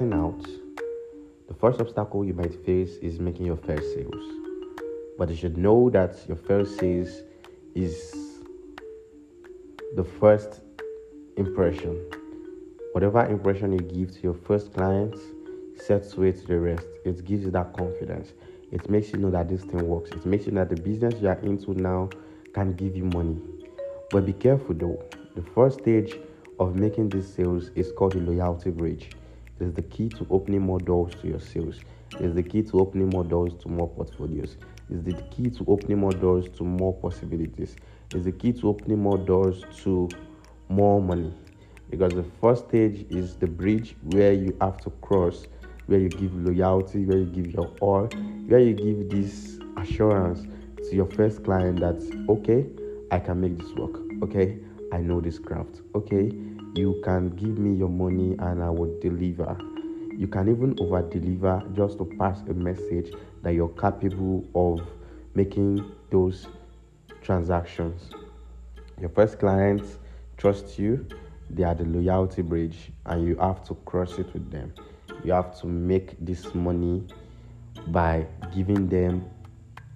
starting out, the first obstacle you might face is making your first sales. But you should know that your first sales is the first impression. Whatever impression you give to your first clients sets way to the rest. It gives you that confidence. It makes you know that this thing works. It makes you know that the business you are into now can give you money. But be careful though. The first stage of making these sales is called the loyalty bridge. Is the key to opening more doors to your sales. Is the key to opening more doors to more portfolios. Is the key to opening more doors to more possibilities. It is the key to opening more doors to more money. Because the first stage is the bridge where you have to cross where you give loyalty, where you give your all, where you give this assurance to your first client that, okay, I can make this work. Okay, I know this craft. Okay, you can give me your money and I will deliver. You can even over deliver just to pass a message that you're capable of making those transactions. Your first clients trust you, they are the loyalty bridge, and you have to cross it with them you have to make this money by giving them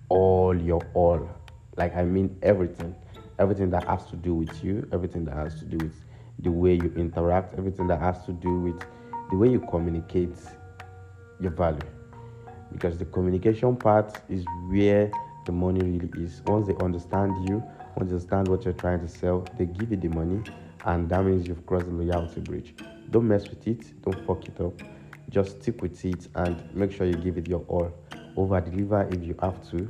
all your all like i mean everything everything that has to do with you everything that has to do with the way you interact everything that has to do with the way you communicate your value. Because the communication part is where the money really is. Once they understand you once they understand what you're trying to sell they give you the money and that means you've crossed the loyalty bridge. Don't mess with it don't fuck it up. Just stick with it and make sure you give it your all. Over deliver if you have to